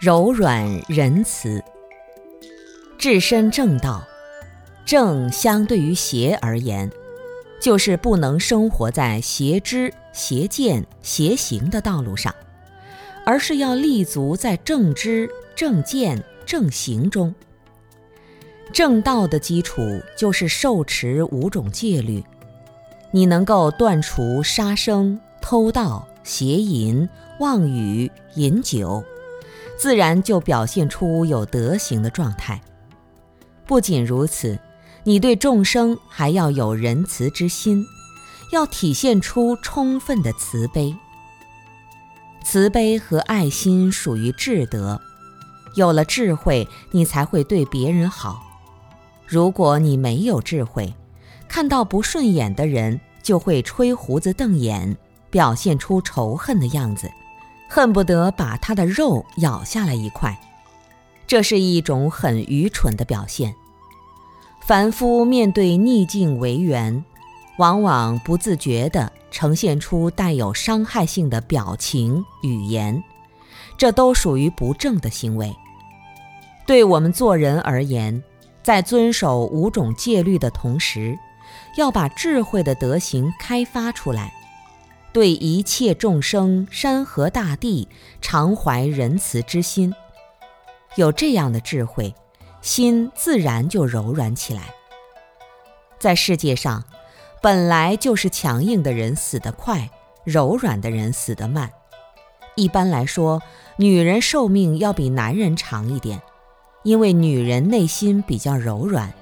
柔软仁慈，至身正道。正相对于邪而言，就是不能生活在邪知、邪见、邪行的道路上，而是要立足在正知、正见、正行中。正道的基础就是受持五种戒律，你能够断除杀生、偷盗、邪淫、妄语、饮酒。自然就表现出有德行的状态。不仅如此，你对众生还要有仁慈之心，要体现出充分的慈悲。慈悲和爱心属于智德，有了智慧，你才会对别人好。如果你没有智慧，看到不顺眼的人就会吹胡子瞪眼，表现出仇恨的样子。恨不得把他的肉咬下来一块，这是一种很愚蠢的表现。凡夫面对逆境为缘，往往不自觉地呈现出带有伤害性的表情、语言，这都属于不正的行为。对我们做人而言，在遵守五种戒律的同时，要把智慧的德行开发出来。对一切众生、山河大地，常怀仁慈之心，有这样的智慧，心自然就柔软起来。在世界上，本来就是强硬的人死得快，柔软的人死得慢。一般来说，女人寿命要比男人长一点，因为女人内心比较柔软，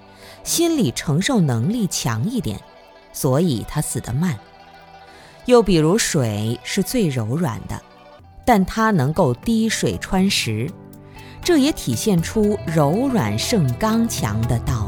心理承受能力强一点，所以她死得慢。又比如水是最柔软的，但它能够滴水穿石，这也体现出柔软胜刚强的道理。